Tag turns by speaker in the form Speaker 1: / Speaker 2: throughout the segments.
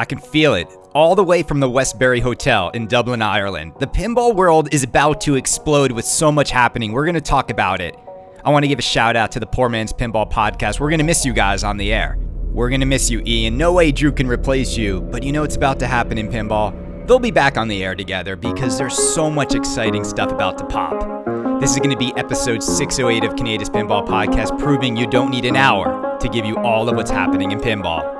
Speaker 1: I can feel it all the way from the Westbury Hotel in Dublin, Ireland. The pinball world is about to explode with so much happening. We're going to talk about it. I want to give a shout out to the Poor Man's Pinball Podcast. We're going to miss you guys on the air. We're going to miss you, Ian. No way Drew can replace you, but you know what's about to happen in pinball? They'll be back on the air together because there's so much exciting stuff about to pop. This is going to be episode 608 of Kaneda's Pinball Podcast, proving you don't need an hour to give you all of what's happening in pinball.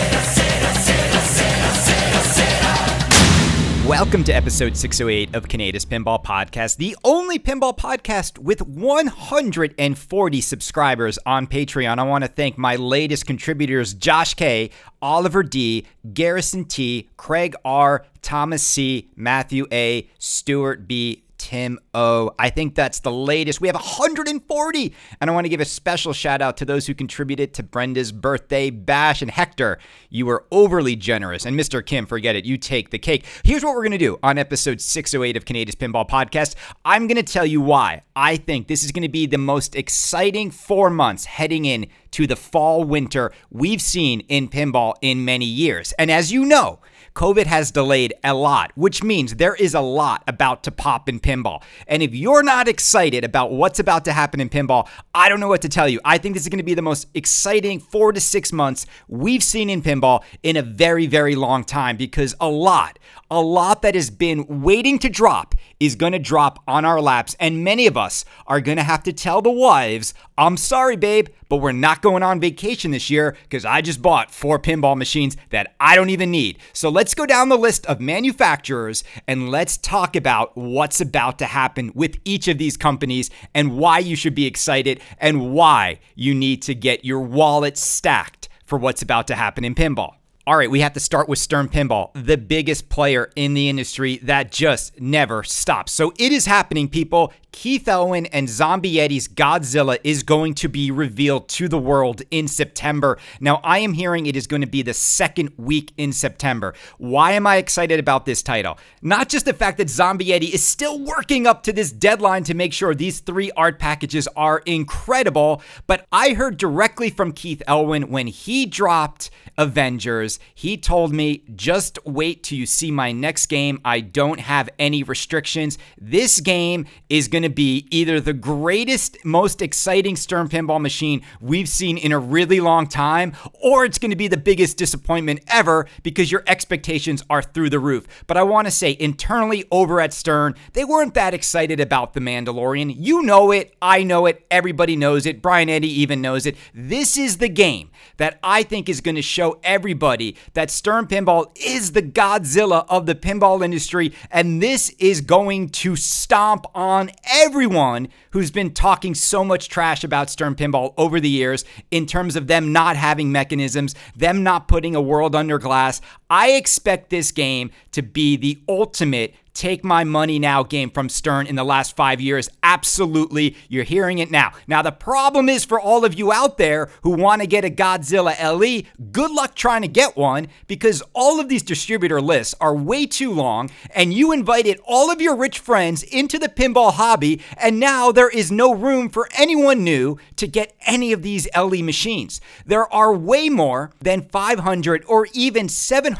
Speaker 1: Welcome to episode 608 of Kaneda's Pinball Podcast, the only pinball podcast with 140 subscribers on Patreon. I want to thank my latest contributors Josh K, Oliver D, Garrison T, Craig R, Thomas C, Matthew A, Stuart B, Tim O. I think that's the latest. We have 140. And I want to give a special shout out to those who contributed to Brenda's birthday bash. And Hector, you were overly generous. And Mr. Kim, forget it. You take the cake. Here's what we're going to do on episode 608 of Kaneda's Pinball Podcast. I'm going to tell you why I think this is going to be the most exciting four months heading in to the fall winter we've seen in pinball in many years. And as you know, COVID has delayed a lot, which means there is a lot about to pop in pinball. And if you're not excited about what's about to happen in pinball, I don't know what to tell you. I think this is going to be the most exciting four to six months we've seen in pinball in a very, very long time because a lot, a lot that has been waiting to drop is going to drop on our laps. And many of us are going to have to tell the wives, I'm sorry, babe, but we're not going on vacation this year because I just bought four pinball machines that I don't even need. So let's go down the list of manufacturers and let's talk about what's about to happen with each of these companies and why you should be excited and why you need to get your wallet stacked for what's about to happen in pinball. All right, we have to start with Stern Pinball, the biggest player in the industry that just never stops. So it is happening, people. Keith Elwin and Zombie Yeti's Godzilla is going to be revealed to the world in September. Now, I am hearing it is going to be the second week in September. Why am I excited about this title? Not just the fact that Zombie Yeti is still working up to this deadline to make sure these three art packages are incredible, but I heard directly from Keith Elwin when he dropped Avengers. He told me, just wait till you see my next game. I don't have any restrictions. This game is going to be either the greatest, most exciting Stern pinball machine we've seen in a really long time, or it's going to be the biggest disappointment ever because your expectations are through the roof. But I want to say, internally over at Stern, they weren't that excited about The Mandalorian. You know it. I know it. Everybody knows it. Brian Eddy even knows it. This is the game that I think is going to show everybody that Stern Pinball is the Godzilla of the pinball industry, and this is going to stomp on everyone who's been talking so much trash about Stern Pinball over the years in terms of them not having mechanisms, them not putting a world under glass. I expect this game to be the ultimate take my money now game from Stern in the last five years. Absolutely. You're hearing it now. Now, the problem is for all of you out there who want to get a Godzilla LE, good luck trying to get one because all of these distributor lists are way too long and you invited all of your rich friends into the pinball hobby and now there is no room for anyone new to get any of these LE machines. There are way more than 500 or even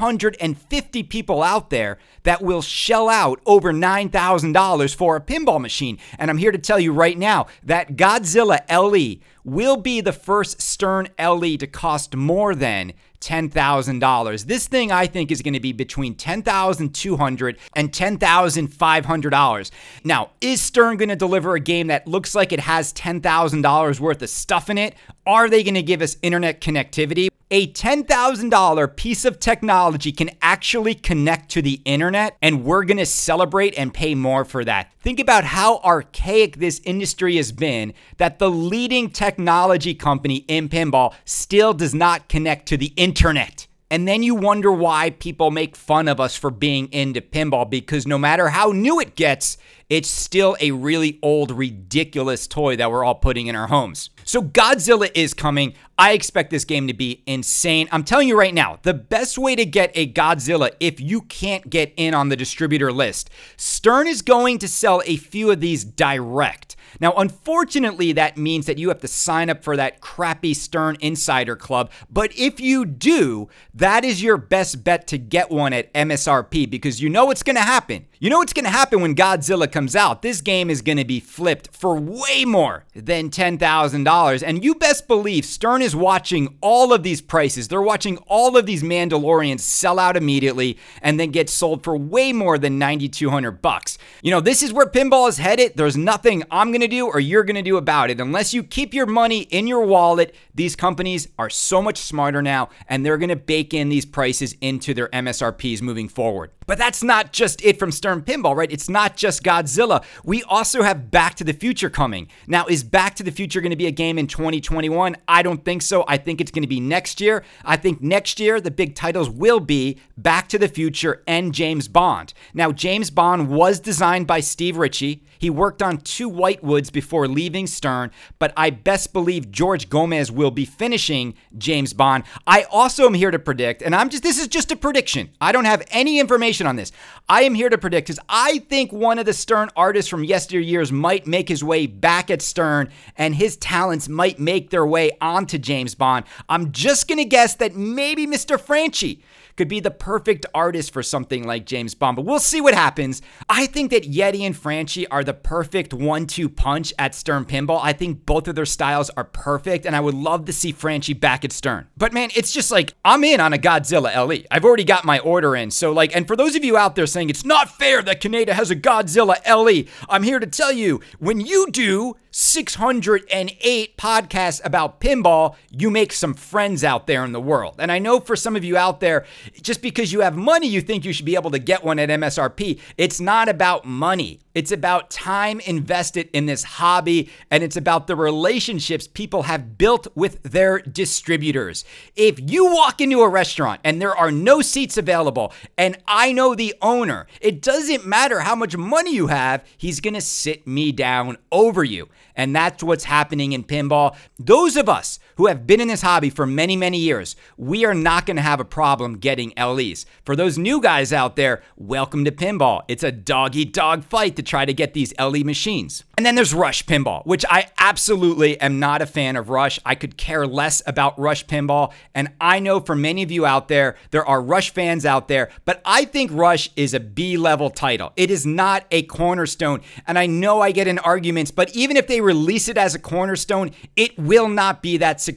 Speaker 1: 750 people out there that will shell out over $9,000 for a pinball machine. And I'm here to tell you right now that Godzilla LE will be the first Stern LE to cost more than $10,000. This thing I think is going to be between $10,200 and $10,500. Now, is Stern going to deliver a game that looks like it has $10,000 worth of stuff in it? Are they going to give us internet connectivity? A $10,000 piece of technology can actually connect to the internet, and we're gonna celebrate and pay more for that. Think about how archaic this industry has been that the leading technology company in pinball still does not connect to the internet. And then you wonder why people make fun of us for being into pinball because no matter how new it gets, it's still a really old, ridiculous toy that we're all putting in our homes. So Godzilla is coming. I expect this game to be insane. I'm telling you right now, the best way to get a Godzilla if you can't get in on the distributor list, Stern is going to sell a few of these direct. Now, unfortunately, that means that you have to sign up for that crappy Stern Insider Club. But if you do, that is your best bet to get one at MSRP because you know what's going to happen. You know what's going to happen when Godzilla comes out. This game is going to be flipped for way more than $10,000. And you best believe Stern is watching all of these prices. They're watching all of these Mandalorians sell out immediately and then get sold for way more than 9200 bucks. You know, this is where pinball is headed. There's nothing I'm going to do or you're going to do about it. Unless you keep your money in your wallet, these companies are so much smarter now and they're going to bake in these prices into their MSRPs moving forward. But that's not just it from Stern Pinball, right? It's not just Godzilla. We also have Back to the Future coming. Now, is Back to the Future going to be a game in 2021? I don't think so. I think it's going to be next year. I think next year the big titles will be Back to the Future and James Bond. Now, James Bond was designed by Steve Ritchie. He worked on two Whitewoods before leaving Stern, but I best believe George Gomez will be finishing James Bond. I also am here to predict, and I'm just this is just a prediction. I don't have any information on this. I am here to predict because I think one of the Stern artists from yesteryears might make his way back at Stern, and his talents might make their way onto James Bond. I'm just gonna guess that maybe Mr. Franchi could be the perfect artist for something like James Bond, but we'll see what happens. I think that Yeti and Franchi are the perfect one two punch at Stern Pinball. I think both of their styles are perfect, and I would love to see Franchi back at Stern. But man, it's just like, I'm in on a Godzilla LE. I've already got my order in. So, like, and for those of you out there saying it's not fair that Kaneda has a Godzilla LE, I'm here to tell you when you do 608 podcasts about pinball, you make some friends out there in the world. And I know for some of you out there, just because you have money, you think you should be able to get one at MSRP. It's not about money. It's about time invested in this hobby, and it's about the relationships people have built with their distributors. If you walk into a restaurant and there are no seats available, and I know the owner, it doesn't matter how much money you have, he's gonna sit me down over you. And that's what's happening in pinball. Those of us who have been in this hobby for many, many years, we are not going to have a problem getting LEs. For those new guys out there, welcome to pinball. It's a dog eat dog fight to try to get these LE machines. And then there's Rush Pinball, which I absolutely am not a fan of Rush. I could care less about Rush Pinball. And I know for many of you out there, there are Rush fans out there, but I think Rush is a B level title. It is not a cornerstone. And I know I get in arguments, but even if they release it as a cornerstone, it will not be that successful.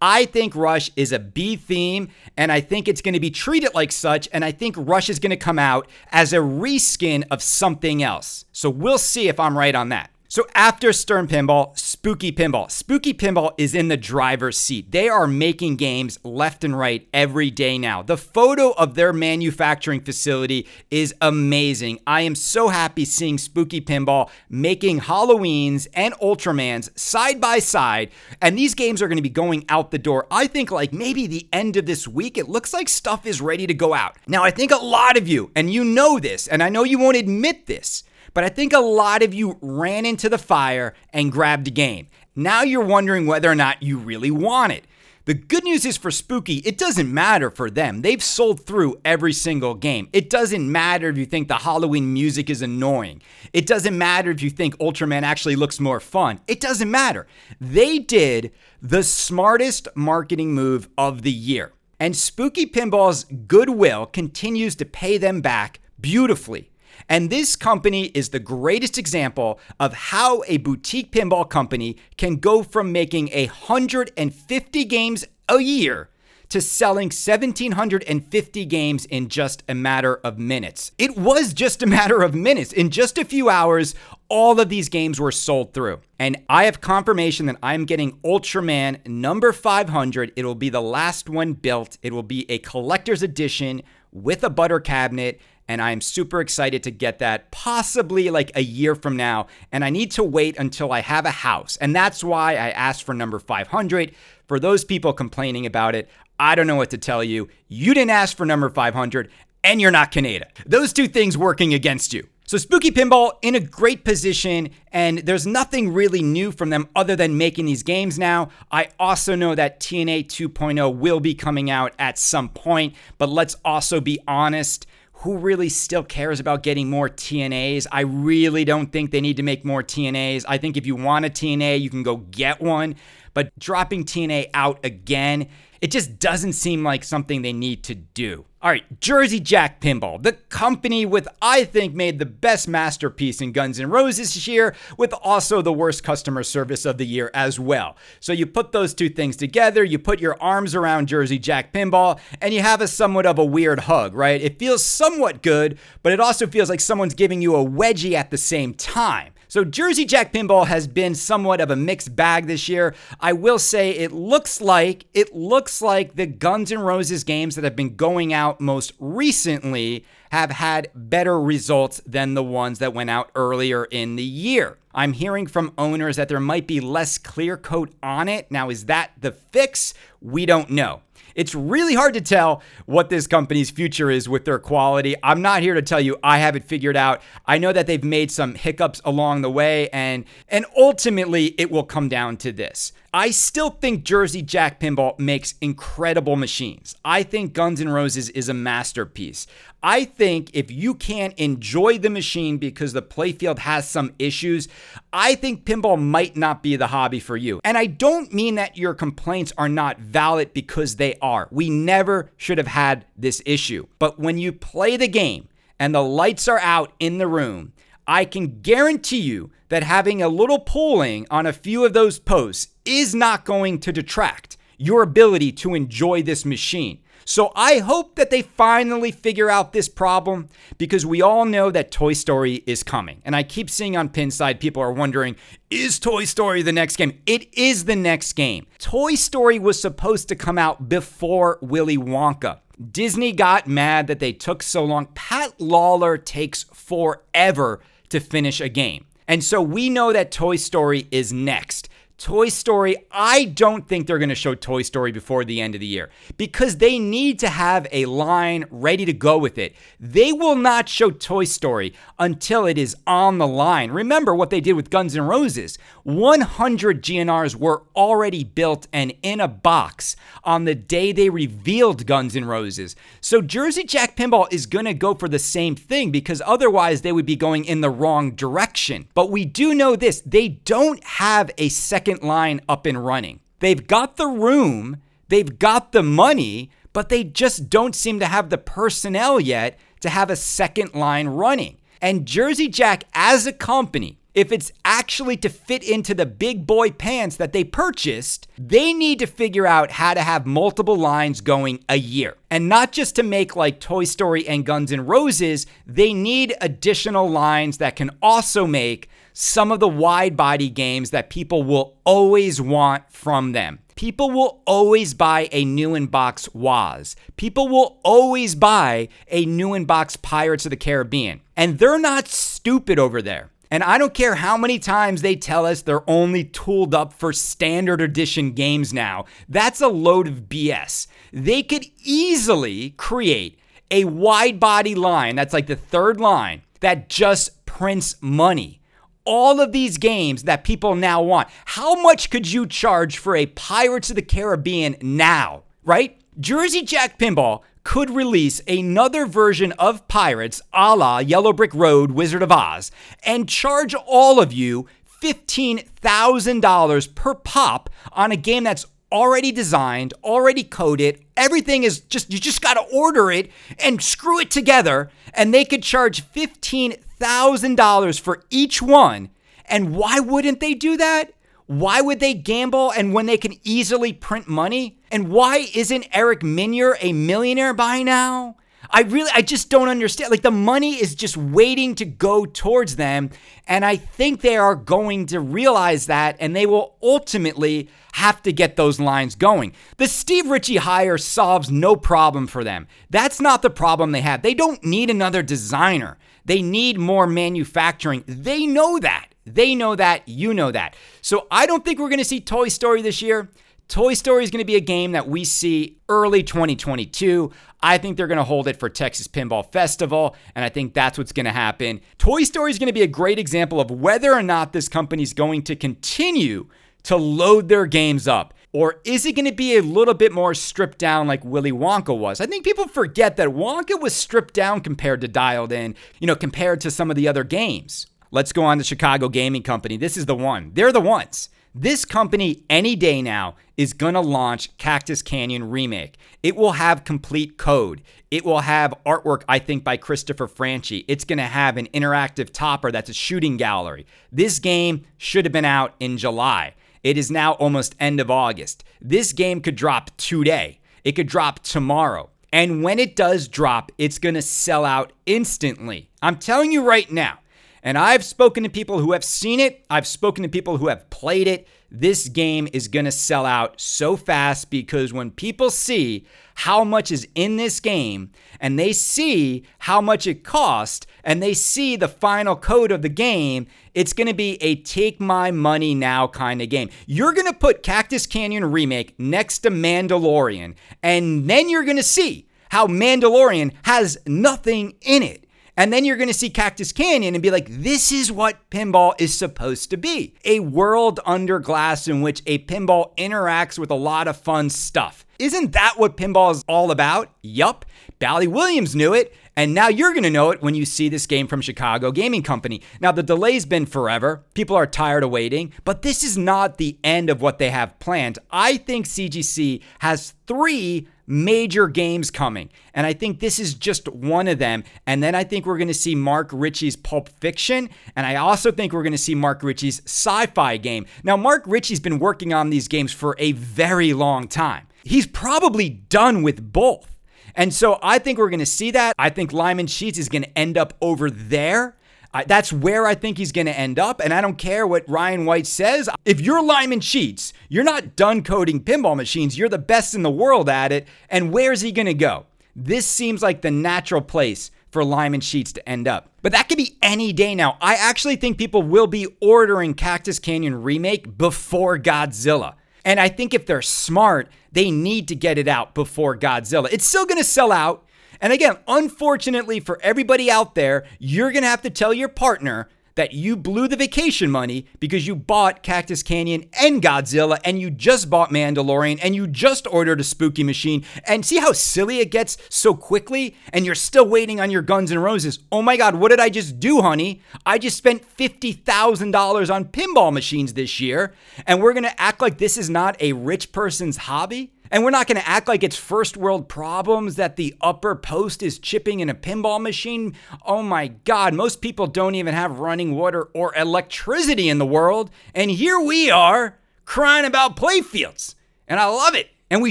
Speaker 1: I think Rush is a B theme, and I think it's going to be treated like such. And I think Rush is going to come out as a reskin of something else. So we'll see if I'm right on that. So after Stern Pinball, Spooky Pinball. Spooky Pinball is in the driver's seat. They are making games left and right every day now. The photo of their manufacturing facility is amazing. I am so happy seeing Spooky Pinball making Halloweens and Ultramans side by side. And these games are going to be going out the door, I think, like maybe the end of this week. It looks like stuff is ready to go out. Now, I think a lot of you, and you know this, and I know you won't admit this, but I think a lot of you ran into the fire and grabbed a game. Now you're wondering whether or not you really want it. The good news is for Spooky, it doesn't matter for them. They've sold through every single game. It doesn't matter if you think the Halloween music is annoying. It doesn't matter if you think Ultraman actually looks more fun. It doesn't matter. They did the smartest marketing move of the year. And Spooky Pinball's goodwill continues to pay them back beautifully. And this company is the greatest example of how a boutique pinball company can go from making 150 games a year to selling 1,750 games in just a matter of minutes. It was just a matter of minutes. In just a few hours, all of these games were sold through. And I have confirmation that I'm getting Ultraman number 500. It will be the last one built, it will be a collector's edition with a butter cabinet and I'm super excited to get that possibly like a year from now. And I need to wait until I have a house. And that's why I asked for number 500. For those people complaining about it, I don't know what to tell you. You didn't ask for number 500 and you're not Kaneda. Those two things working against you. So, Spooky Pinball in a great position, and there's nothing really new from them other than making these games now. I also know that TNA 2.0 will be coming out at some point, but let's also be honest who really still cares about getting more TNAs? I really don't think they need to make more TNAs. I think if you want a TNA, you can go get one. But dropping TNA out again, it just doesn't seem like something they need to do. All right, Jersey Jack Pinball, the company with, I think, made the best masterpiece in Guns N' Roses this year, with also the worst customer service of the year as well. So you put those two things together, you put your arms around Jersey Jack Pinball, and you have a somewhat of a weird hug, right? It feels somewhat good, but it also feels like someone's giving you a wedgie at the same time. So Jersey Jack Pinball has been somewhat of a mixed bag this year. I will say it looks like it looks like the Guns N' Roses games that have been going out most recently have had better results than the ones that went out earlier in the year. I'm hearing from owners that there might be less clear coat on it. Now, is that the fix? We don't know. It's really hard to tell what this company's future is with their quality. I'm not here to tell you I have it figured out. I know that they've made some hiccups along the way and and ultimately it will come down to this. I still think Jersey Jack Pinball makes incredible machines. I think Guns N' Roses is a masterpiece. I think if you can't enjoy the machine because the playfield has some issues, I think pinball might not be the hobby for you. And I don't mean that your complaints are not valid because they are. We never should have had this issue. But when you play the game and the lights are out in the room, I can guarantee you that having a little pulling on a few of those posts is not going to detract your ability to enjoy this machine. So I hope that they finally figure out this problem because we all know that Toy Story is coming. And I keep seeing on Pinside people are wondering, is Toy Story the next game? It is the next game. Toy Story was supposed to come out before Willy Wonka. Disney got mad that they took so long. Pat Lawlor takes forever to finish a game. And so we know that Toy Story is next. Toy Story, I don't think they're going to show Toy Story before the end of the year because they need to have a line ready to go with it. They will not show Toy Story until it is on the line. Remember what they did with Guns N' Roses 100 GNRs were already built and in a box on the day they revealed Guns N' Roses. So Jersey Jack Pinball is going to go for the same thing because otherwise they would be going in the wrong direction. But we do know this they don't have a second second line up and running. They've got the room, they've got the money, but they just don't seem to have the personnel yet to have a second line running. And Jersey Jack, as a company, if it's actually to fit into the big boy pants that they purchased, they need to figure out how to have multiple lines going a year. And not just to make like Toy Story and Guns N' Roses, they need additional lines that can also make some of the wide body games that people will always want from them. People will always buy a new in box Waz. People will always buy a new in box Pirates of the Caribbean. And they're not stupid over there. And I don't care how many times they tell us they're only tooled up for standard edition games now. That's a load of BS. They could easily create a wide body line, that's like the third line, that just prints money all of these games that people now want. How much could you charge for a Pirates of the Caribbean now, right? Jersey Jack Pinball could release another version of Pirates a la Yellow Brick Road Wizard of Oz and charge all of you $15,000 per pop on a game that's already designed, already coded. Everything is just, you just got to order it and screw it together. And they could charge $15,000 for each one. And why wouldn't they do that? Why would they gamble and when they can easily print money? And why isn't Eric Meunier a millionaire by now? I really, I just don't understand. Like the money is just waiting to go towards them. And I think they are going to realize that and they will ultimately have to get those lines going. The Steve Ritchie hire solves no problem for them. That's not the problem they have. They don't need another designer, they need more manufacturing. They know that. They know that. You know that. So I don't think we're going to see Toy Story this year. Toy Story is going to be a game that we see early 2022. I think they're going to hold it for Texas Pinball Festival, and I think that's what's going to happen. Toy Story is going to be a great example of whether or not this company is going to continue to load their games up. Or is it going to be a little bit more stripped down like Willy Wonka was? I think people forget that Wonka was stripped down compared to Dialed In, you know, compared to some of the other games. Let's go on to Chicago Gaming Company. This is the one. They're the ones. This company, any day now, is going to launch Cactus Canyon Remake. It will have complete code. It will have artwork, I think, by Christopher Franchi. It's going to have an interactive topper that's a shooting gallery. This game should have been out in July. It is now almost end of August. This game could drop today, it could drop tomorrow. And when it does drop, it's going to sell out instantly. I'm telling you right now. And I've spoken to people who have seen it, I've spoken to people who have played it. This game is going to sell out so fast because when people see how much is in this game and they see how much it cost and they see the final code of the game, it's going to be a take my money now kind of game. You're going to put Cactus Canyon Remake next to Mandalorian, and then you're going to see how Mandalorian has nothing in it. And then you're going to see Cactus Canyon and be like, this is what pinball is supposed to be a world under glass in which a pinball interacts with a lot of fun stuff. Isn't that what pinball is all about? Yup. Bally Williams knew it. And now you're going to know it when you see this game from Chicago Gaming Company. Now, the delay's been forever. People are tired of waiting, but this is not the end of what they have planned. I think CGC has three major games coming. And I think this is just one of them. And then I think we're going to see Mark Ritchie's Pulp Fiction. And I also think we're going to see Mark Ritchie's sci fi game. Now, Mark Ritchie's been working on these games for a very long time. He's probably done with both. And so I think we're going to see that. I think Lyman Sheets is going to end up over there. I, that's where I think he's going to end up. And I don't care what Ryan White says. If you're Lyman Sheets, you're not done coding pinball machines. You're the best in the world at it. And where's he going to go? This seems like the natural place for Lyman Sheets to end up. But that could be any day now. I actually think people will be ordering Cactus Canyon Remake before Godzilla. And I think if they're smart, they need to get it out before Godzilla. It's still going to sell out. And again, unfortunately for everybody out there, you're going to have to tell your partner that you blew the vacation money because you bought Cactus Canyon and Godzilla and you just bought Mandalorian and you just ordered a spooky machine. And see how silly it gets so quickly? And you're still waiting on your Guns N' Roses. Oh my God, what did I just do, honey? I just spent $50,000 on pinball machines this year. And we're gonna act like this is not a rich person's hobby? And we're not going to act like it's first world problems that the upper post is chipping in a pinball machine. Oh my God, most people don't even have running water or electricity in the world. And here we are crying about playfields. And I love it. And we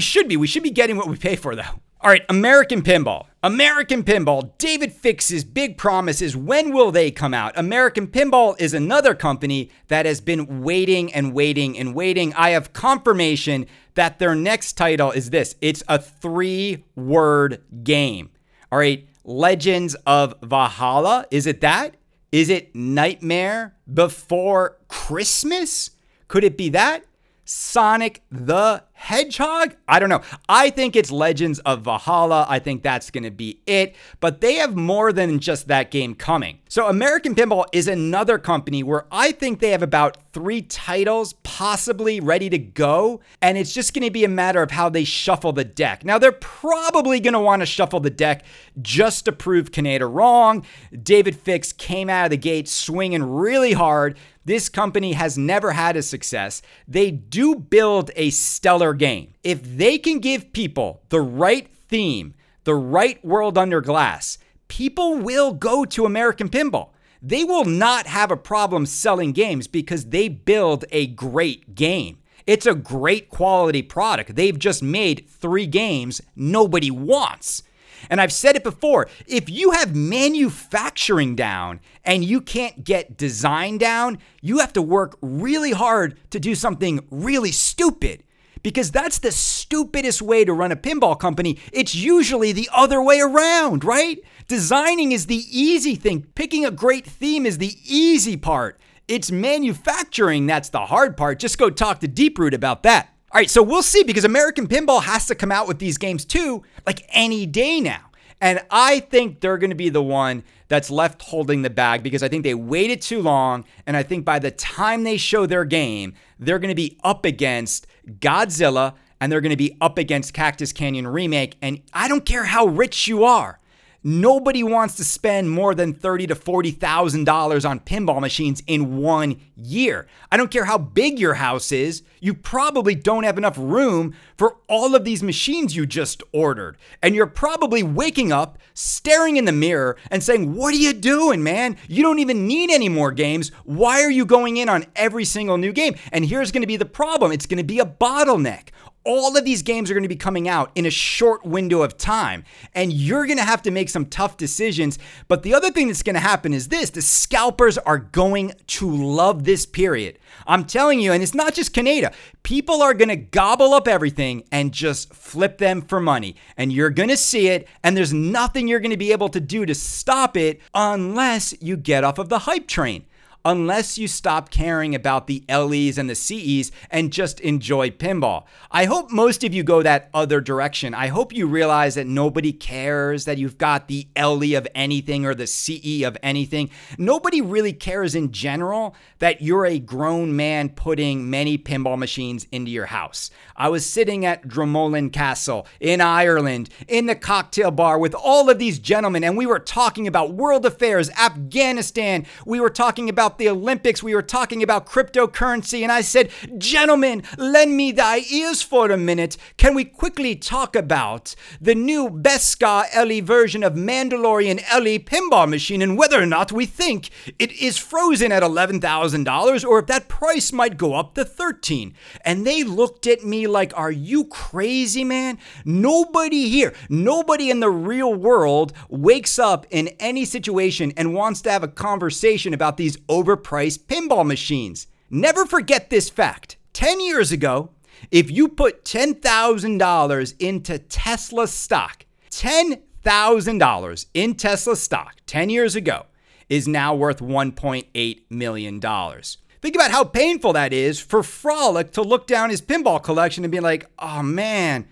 Speaker 1: should be. We should be getting what we pay for, though. All right, American Pinball. American Pinball, David Fix's big promises. When will they come out? American Pinball is another company that has been waiting and waiting and waiting. I have confirmation that their next title is this it's a three word game. All right, Legends of Valhalla. Is it that? Is it Nightmare Before Christmas? Could it be that? Sonic the Hedgehog? I don't know. I think it's Legends of Valhalla. I think that's going to be it. But they have more than just that game coming. So, American Pinball is another company where I think they have about three titles possibly ready to go. And it's just going to be a matter of how they shuffle the deck. Now, they're probably going to want to shuffle the deck just to prove Kaneda wrong. David Fix came out of the gate swinging really hard. This company has never had a success. They do build a stellar game. If they can give people the right theme, the right world under glass, people will go to American Pinball. They will not have a problem selling games because they build a great game. It's a great quality product. They've just made three games nobody wants. And I've said it before if you have manufacturing down and you can't get design down, you have to work really hard to do something really stupid. Because that's the stupidest way to run a pinball company. It's usually the other way around, right? Designing is the easy thing. Picking a great theme is the easy part. It's manufacturing that's the hard part. Just go talk to Deeproot about that. All right, so we'll see because American Pinball has to come out with these games too, like any day now. And I think they're going to be the one that's left holding the bag because I think they waited too long. And I think by the time they show their game, they're going to be up against Godzilla and they're going to be up against Cactus Canyon Remake. And I don't care how rich you are. Nobody wants to spend more than thirty to forty thousand dollars on pinball machines in one year. I don't care how big your house is. You probably don't have enough room for all of these machines you just ordered, and you're probably waking up, staring in the mirror, and saying, "What are you doing, man? You don't even need any more games. Why are you going in on every single new game?" And here's to be the problem: it's to be a bottleneck all of these games are going to be coming out in a short window of time and you're going to have to make some tough decisions. But the other thing that's going to happen is this the scalpers are going to love this period. I'm telling you and it's not just Kaneda. People are going to gobble up everything and just flip them for money and you're going to see it and there's nothing you're going to be able to do to stop it unless you get off of the hype train unless you stop caring about the LEs and the CEs and just enjoy pinball. I hope most of you go that other direction. I hope you realize that nobody cares that you've got the LE of anything or the CE of anything. Nobody really cares in general that you're a grown man putting many pinball machines into your house. I was sitting at Dromoland Castle in Ireland in the cocktail bar with all of these gentlemen, and we were talking about world affairs, Afghanistan. We were talking about about the Olympics, we were talking about cryptocurrency, and I said, Gentlemen, lend me thy ears for a minute. Can we quickly talk about the new Beskar LE version of Mandalorian LE pinball machine and whether or not we think it is frozen at $11,000 or if that price might go up to 13? And they looked at me like, Are you crazy, man? Nobody here, nobody in the real world wakes up in any situation and wants to have a conversation about these overpriced pinball machines. Never forget this fact. 10 years ago, if you put $10,000 into Tesla stock, $10,000 in Tesla stock 10 years ago is now worth $1.8 million. Think about how painful that is for Frolic to look down his pinball collection and be like, oh man,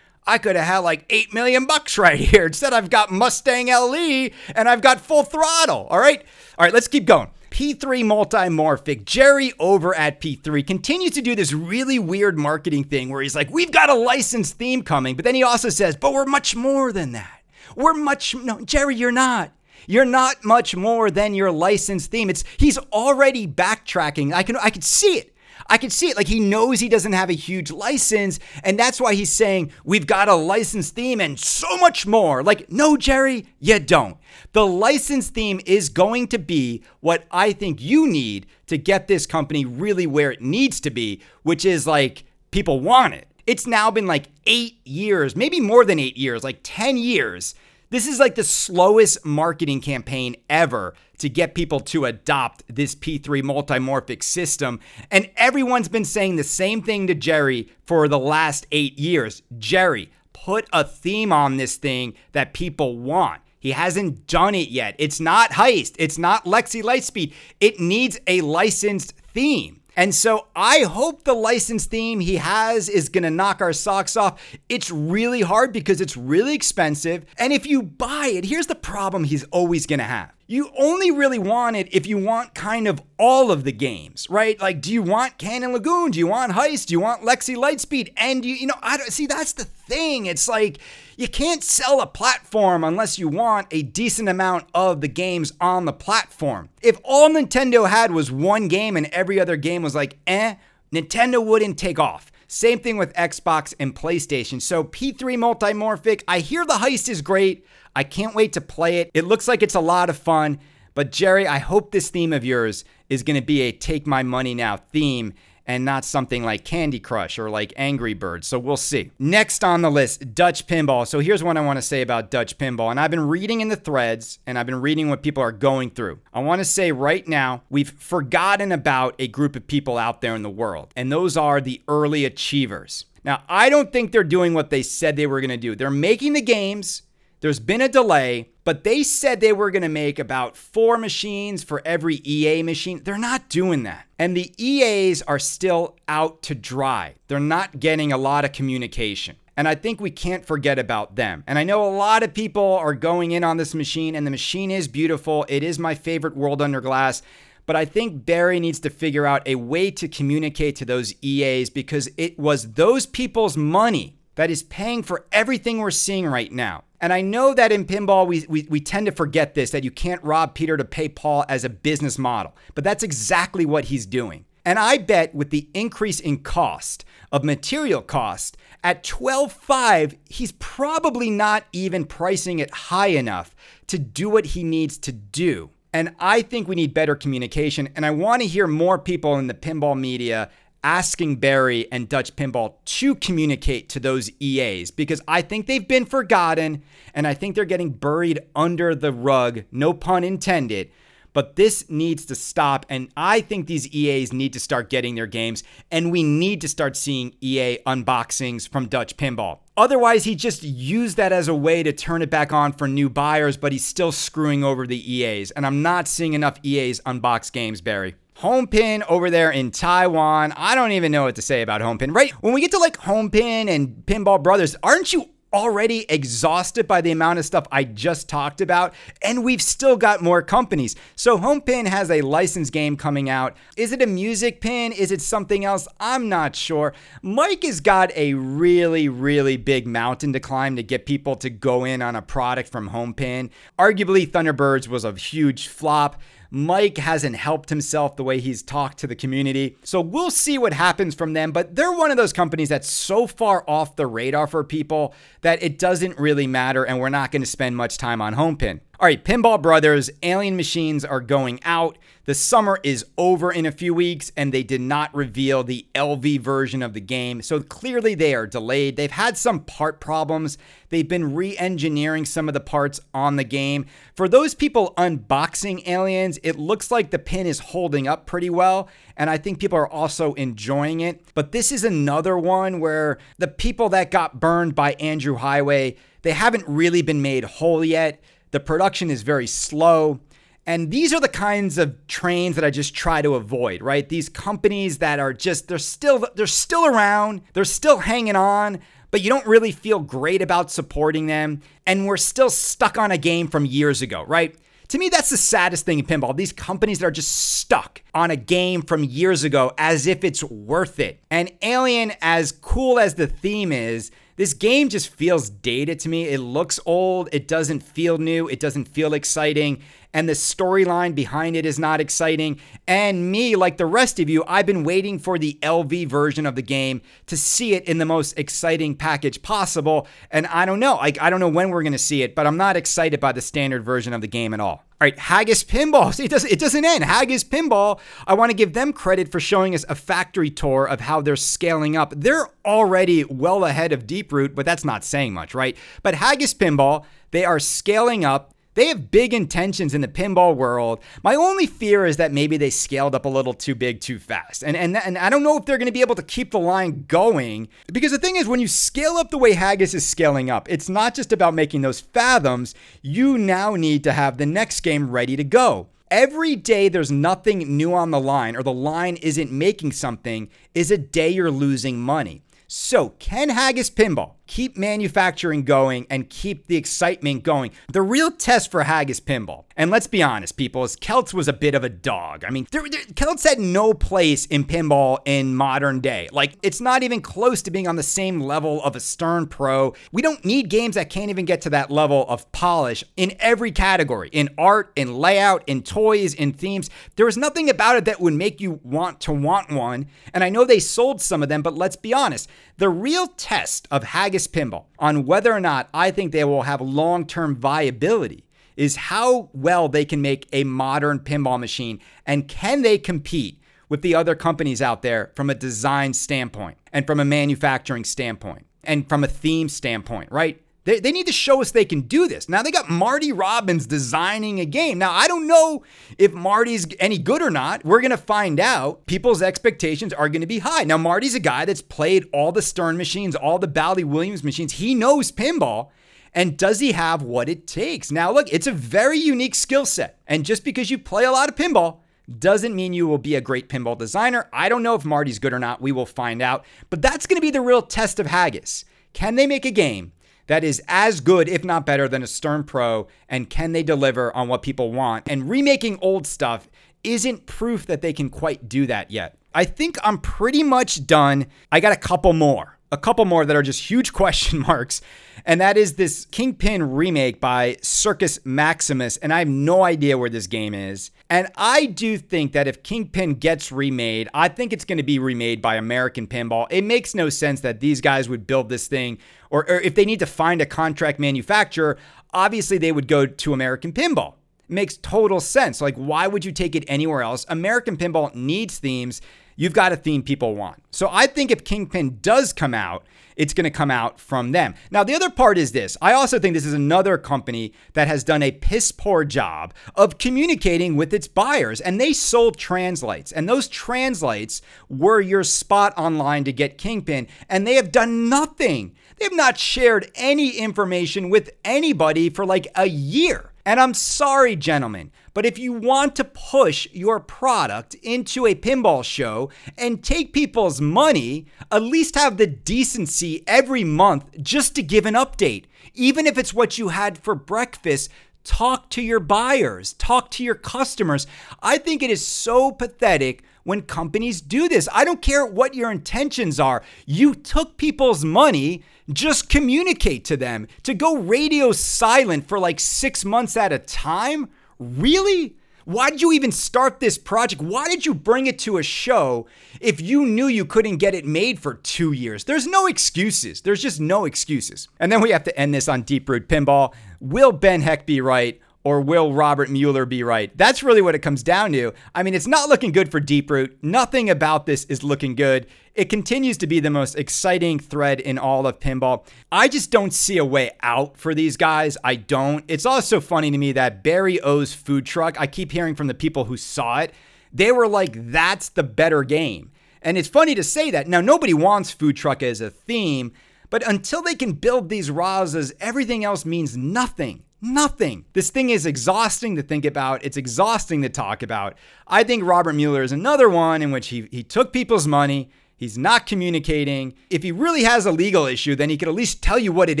Speaker 1: I could have had like 8 million bucks right here. Instead, I've got Mustang LE and I've got full throttle. All right. All right, let's keep going. P3 Multimorphic, Jerry over at P3 continues to do this really weird marketing thing where he's like, we've got a licensed theme coming, but then he also says, but we're much more than that. We're much, no, Jerry, you're not. You're not much more than your licensed theme. It's he's already backtracking. I can I can see it. I can see it. Like he knows he doesn't have a huge license, and that's why he's saying we've got a license theme and so much more. Like, no, Jerry, you don't. The license theme is going to be what I think you need to get this company really where it needs to be, which is like people want it. It's now been like eight years, maybe more than eight years, like 10 years this is like the slowest marketing campaign ever to get people to adopt this P3 multimorphic system. And everyone's been saying the same thing to Jerry for the last eight years. Jerry, put a theme on this thing that people want. He hasn't done it yet. It's not Heist. It's not Lexi Lightspeed. It needs a licensed theme. And so I hope the license theme he has is going to knock our socks off. It's really hard because it's really expensive. And if you buy it, here's the problem he's always going to have you only really want it if you want kind of all of the games, right? Like, do you want Cannon Lagoon? Do you want Heist? Do you want Lexi Lightspeed? And you, you know, I don't see that's the thing. It's like you can't sell a platform unless you want a decent amount of the games on the platform. If all Nintendo had was one game and every other game was like, eh, Nintendo wouldn't take off. Same thing with Xbox and PlayStation. So P3 Multimorphic, I hear the heist is great. I can't wait to play it. It looks like it's a lot of fun. But Jerry, I hope this theme of yours is going to be a take my money now theme and not something like Candy Crush or like Angry Birds. So we'll see. Next on the list, Dutch Pinball. So here's what I want to say about Dutch Pinball. And I've been reading in the threads and I've been reading what people are going through. I want to say right now, we've forgotten about a group of people out there in the world, and those are the early achievers. Now, I don't think they're doing what they said they were going to do. They're making the games there's been a delay, but they said they were going to make about four machines for every EA machine. They're not doing that. And the EAs are still out to dry. They're not getting a lot of communication. And I think we can't forget about them. And I know a lot of people are going in on this machine, and the machine is beautiful. It is my favorite World Under Glass. But I think Barry needs to figure out a way to communicate to those EAs because it was those people's money that is paying for everything we're seeing right now. And I know that in pinball, we, we, we, tend to forget this that you can't rob Peter to pay Paul as a business model, but that's exactly what he's doing. And I bet with the increase in cost of material cost at 12.5, he's probably not even pricing it high enough to do what he needs to do. And I think we need better communication. And I want to hear more people in the pinball media asking Barry and Dutch Pinball to communicate to those EAs because I think they've been forgotten and I think they're getting buried under the rug, no pun intended. But this needs to stop. And I think these EAs need to start getting their games. And we need to start seeing EA unboxings from Dutch Pinball. Otherwise, he just used that as a way to turn it back on for new buyers, but he's still screwing over the EAs. And I'm not seeing enough EAs unbox games, Barry. Homepin over there in Taiwan. I don't even know what to say about Homepin. Right when we get to like Homepin and Pinball Brothers, aren't you already exhausted by the amount of stuff I just talked about, and we've still got more companies. So Homepin has a licensed game coming out. Is it a music pin? Is it something else? I'm not sure. Mike has got a really, really big mountain to climb to get people to go in on a product from Homepin. Arguably, Thunderbirds was a huge flop. Mike hasn't helped himself the way he's talked to the community. So we'll see what happens from them. But they're one of those companies that's so far off the radar for people that it doesn't really matter. And we're not going to spend much time on Homepin. All right, Pinball Brothers, Alien Machines are going out. The summer is over in a few weeks, and they did not reveal the LV version of the game. So clearly they are delayed. They've had some part problems. They've been re engineering some of the parts on the game. For those people unboxing Aliens, it looks like the pin is holding up pretty well, and I think people are also enjoying it. But this is another one where the people that got burned by Andrew Heighway, they haven't really been made whole yet. The production is very slow. And these are the kinds of trains that I just try to avoid, right? These companies that are just they're still they're still around, they're still hanging on, but you don't really feel great about supporting them, and we're still stuck on a game from years ago, right? To me, that's the saddest thing in pinball. These companies that are just stuck on a game from years ago as if it's worth it. And Alien, as cool as the theme is, this game just feels dated to me. It looks old. It doesn't feel new. It doesn't feel exciting. And the storyline behind it is not exciting. And me, like the rest of you, I've been waiting for the LV version of the game to see it in the most exciting package possible. And I don't know. Like, I don't know when we're to see it, but I'm not excited by the standard version of the game at all. All right, Haggis Pinball. See, it doesn't, it doesn't end. Haggis Pinball, I want to give them credit for showing us a factory tour of how they're scaling up. They're already well ahead of Deeproot, but that's not saying much, right? But Haggis Pinball, they are scaling up. They have big intentions in the pinball world. My only fear is that maybe they scaled up a little too big too fast. And and, and I don't know if they're going to be able to keep the line going because the thing is when you scale up the way Haggis is scaling up, it's not just about making those fathoms. You now need to have the next game ready to go. Every day there's nothing new on the line or the line isn't making something is a day you're losing money. So, can Haggis Pinball keep manufacturing going and keep the excitement going? The real test for Haggis Pinball, and let's be honest, people, is Celts was a bit of a dog. I mean, there, there, Celts had no place in pinball in modern day. Like, it's not even close to being on the same level of a Stern Pro. We don't need games that can't even get to that level of polish in every category in art, in layout, in toys, in themes. There was nothing about it that would make you want to want one. And I know they sold some of them, but let's be honest the real test of Pinball on whether or not I think they will have long term viability is how well they can make a modern pinball machine and can they compete with the other companies out there from a design standpoint and from a manufacturing standpoint and from a theme standpoint, right? They, they need to show us they can do this. Now they got Marty Robbins designing a game. Now I don't know if Marty's any good or not. We're gonna find out. People's expectations are gonna be high. Now Marty's a guy that's played all the Stern machines, all the Bally Williams machines. He knows pinball. And does he have what it takes? Now, look, it's a very unique skill set. And just because you play a lot of pinball doesn't mean you will be a great pinball designer. I don't know if Marty's good or not. We will find out. But that's going to be the real test of Haggis. Can they make a game that is as good, if not better, than a Stern Pro? And can they deliver on what people want? And remaking old stuff isn't proof that they can quite do that yet. I think I'm pretty much done. I got a couple more a couple more that are just huge question marks, and that is this Kingpin remake by Circus Maximus, and I have no idea where this game is. And I do think that if Kingpin gets remade, I think it's going to be remade by American Pinball. It makes no sense that these guys would build this thing, or, or if they need to find a contract manufacturer, obviously they would go to American Pinball It makes total sense. Like, why would you take it anywhere else? American Pinball needs themes you've got a theme people want. So I think if Kingpin does come out, it's going to come out from them. Now, the other part is this I also think this is another company that has done a piss poor job of communicating with its buyers, and they sold translites, and those translites were your spot online to get Kingpin, and they have done nothing. They have not shared any information with anybody for like a year. And I'm sorry, gentlemen, but if you want to push your product into a pinball show and take people's money, at least have the decency every month just to give an update. Even if it's what you had for breakfast, talk to your buyers, talk to your customers. I think it is so pathetic when companies do this. I don't care what your intentions are. You took people's money just communicate to them. To go radio silent for like six months at a time? Really? Why did you even start this project? Why did you bring it to a show if you knew you couldn't get it made for two years? There's no excuses. There's just no excuses. And then we have to end this on Deeproot Pinball. Will Ben Heck be right? Or will Robert Mueller be right? That's really what it comes down to. I mean, it's not looking good for Deeproot. Nothing about this is looking good. It continues to be the most exciting thread in all of pinball. I just don't see a way out for these guys. I don't. It's also funny to me that Barry O's food truck, I keep hearing from the people who saw it, they were like, that's the better game. And it's funny to say that. Now, nobody wants food truck as a theme, but until they can build these Razas, everything else means nothing. Nothing. This thing is exhausting to think about. It's exhausting to talk about. I think Robert Mueller is another one in which he, he took people's money. He's not communicating. If he really has a legal issue, then he could at least tell you what it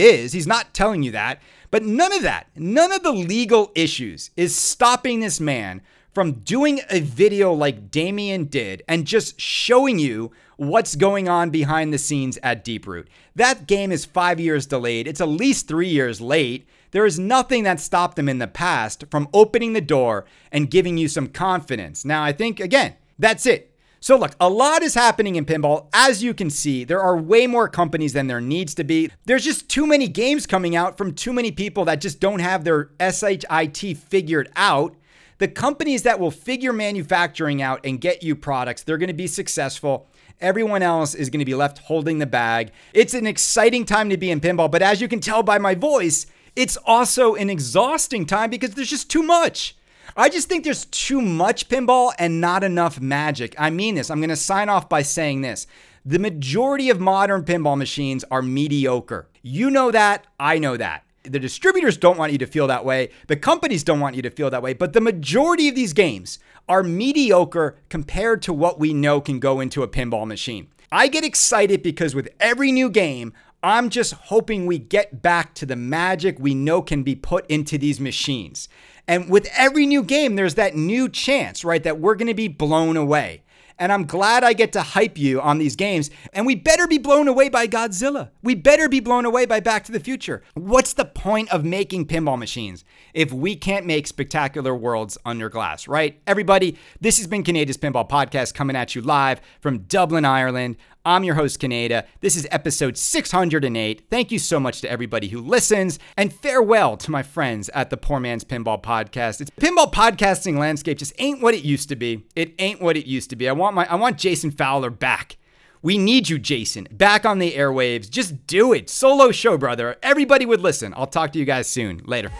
Speaker 1: is. He's not telling you that. But none of that, none of the legal issues is stopping this man from doing a video like Damien did and just showing you what's going on behind the scenes at Deeproot. That game is five years delayed. It's at least three years late. There is nothing that stopped them in the past from opening the door and giving you some confidence. Now, I think, again, that's it. So, look, a lot is happening in pinball. As you can see, there are way more companies than there needs to be. There's just too many games coming out from too many people that just don't have their SHIT figured out. The companies that will figure manufacturing out and get you products, they're to be successful. Everyone else is to be left holding the bag. It's an exciting time to be in pinball, but as you can tell by my voice, it's also an exhausting time because there's just too much. I just think there's too much pinball and not enough magic. I mean this. I'm going to sign off by saying this. The majority of modern pinball machines are mediocre. You know that. I know that. The distributors don't want you to feel that way. The companies don't want you to feel that way. But the majority of these games are mediocre compared to what we know can go into a pinball machine. I get excited because with every new game, I'm just hoping we get back to the magic we know can be put into these machines. And with every new game, there's that new chance, right, that we're going to be blown away. And I'm glad I get to hype you on these games. And we better be blown away by Godzilla. We better be blown away by Back to the Future. What's the point of making pinball machines if we can't make spectacular worlds under glass, right? Everybody, this has been Kaneda's Pinball Podcast coming at you live from Dublin, Ireland. I'm your host, Kaneda. This is episode 608. Thank you so much to everybody who listens, and farewell to my friends at the Poor Man's Pinball Podcast. It's pinball podcasting landscape just ain't what it used to be. It ain't what it used to be. I want my I want Jason Fowler back. We need you, Jason, back on the airwaves. Just do it. Solo show, brother. Everybody would listen. I'll talk to you guys soon. Later.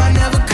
Speaker 1: I